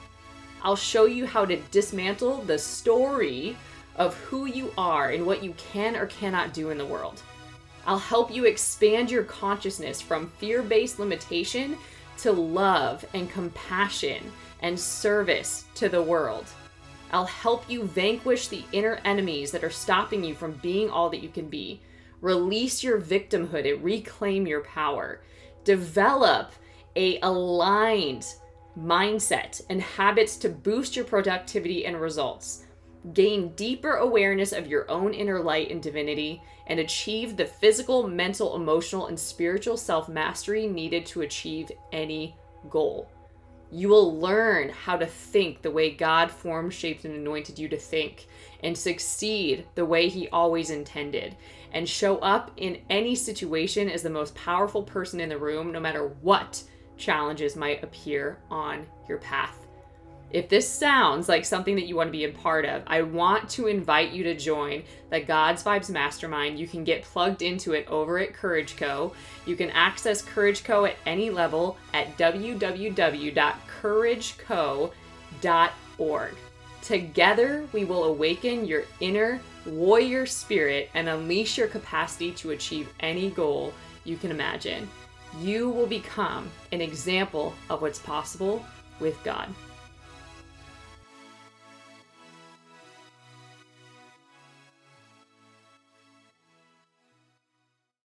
I'll show you how to dismantle the story of who you are and what you can or cannot do in the world. I'll help you expand your consciousness from fear based limitation to love and compassion and service to the world. I'll help you vanquish the inner enemies that are stopping you from being all that you can be. Release your victimhood and reclaim your power. Develop a aligned mindset and habits to boost your productivity and results. Gain deeper awareness of your own inner light and divinity and achieve the physical, mental, emotional, and spiritual self mastery needed to achieve any goal. You will learn how to think the way God formed, shaped, and anointed you to think, and succeed the way He always intended, and show up in any situation as the most powerful person in the room, no matter what challenges might appear on your path. If this sounds like something that you want to be a part of, I want to invite you to join the God's Vibes Mastermind. You can get plugged into it over at Courage Co. You can access Courage Co at any level at www.courageco.org. Together, we will awaken your inner warrior spirit and unleash your capacity to achieve any goal you can imagine. You will become an example of what's possible with God.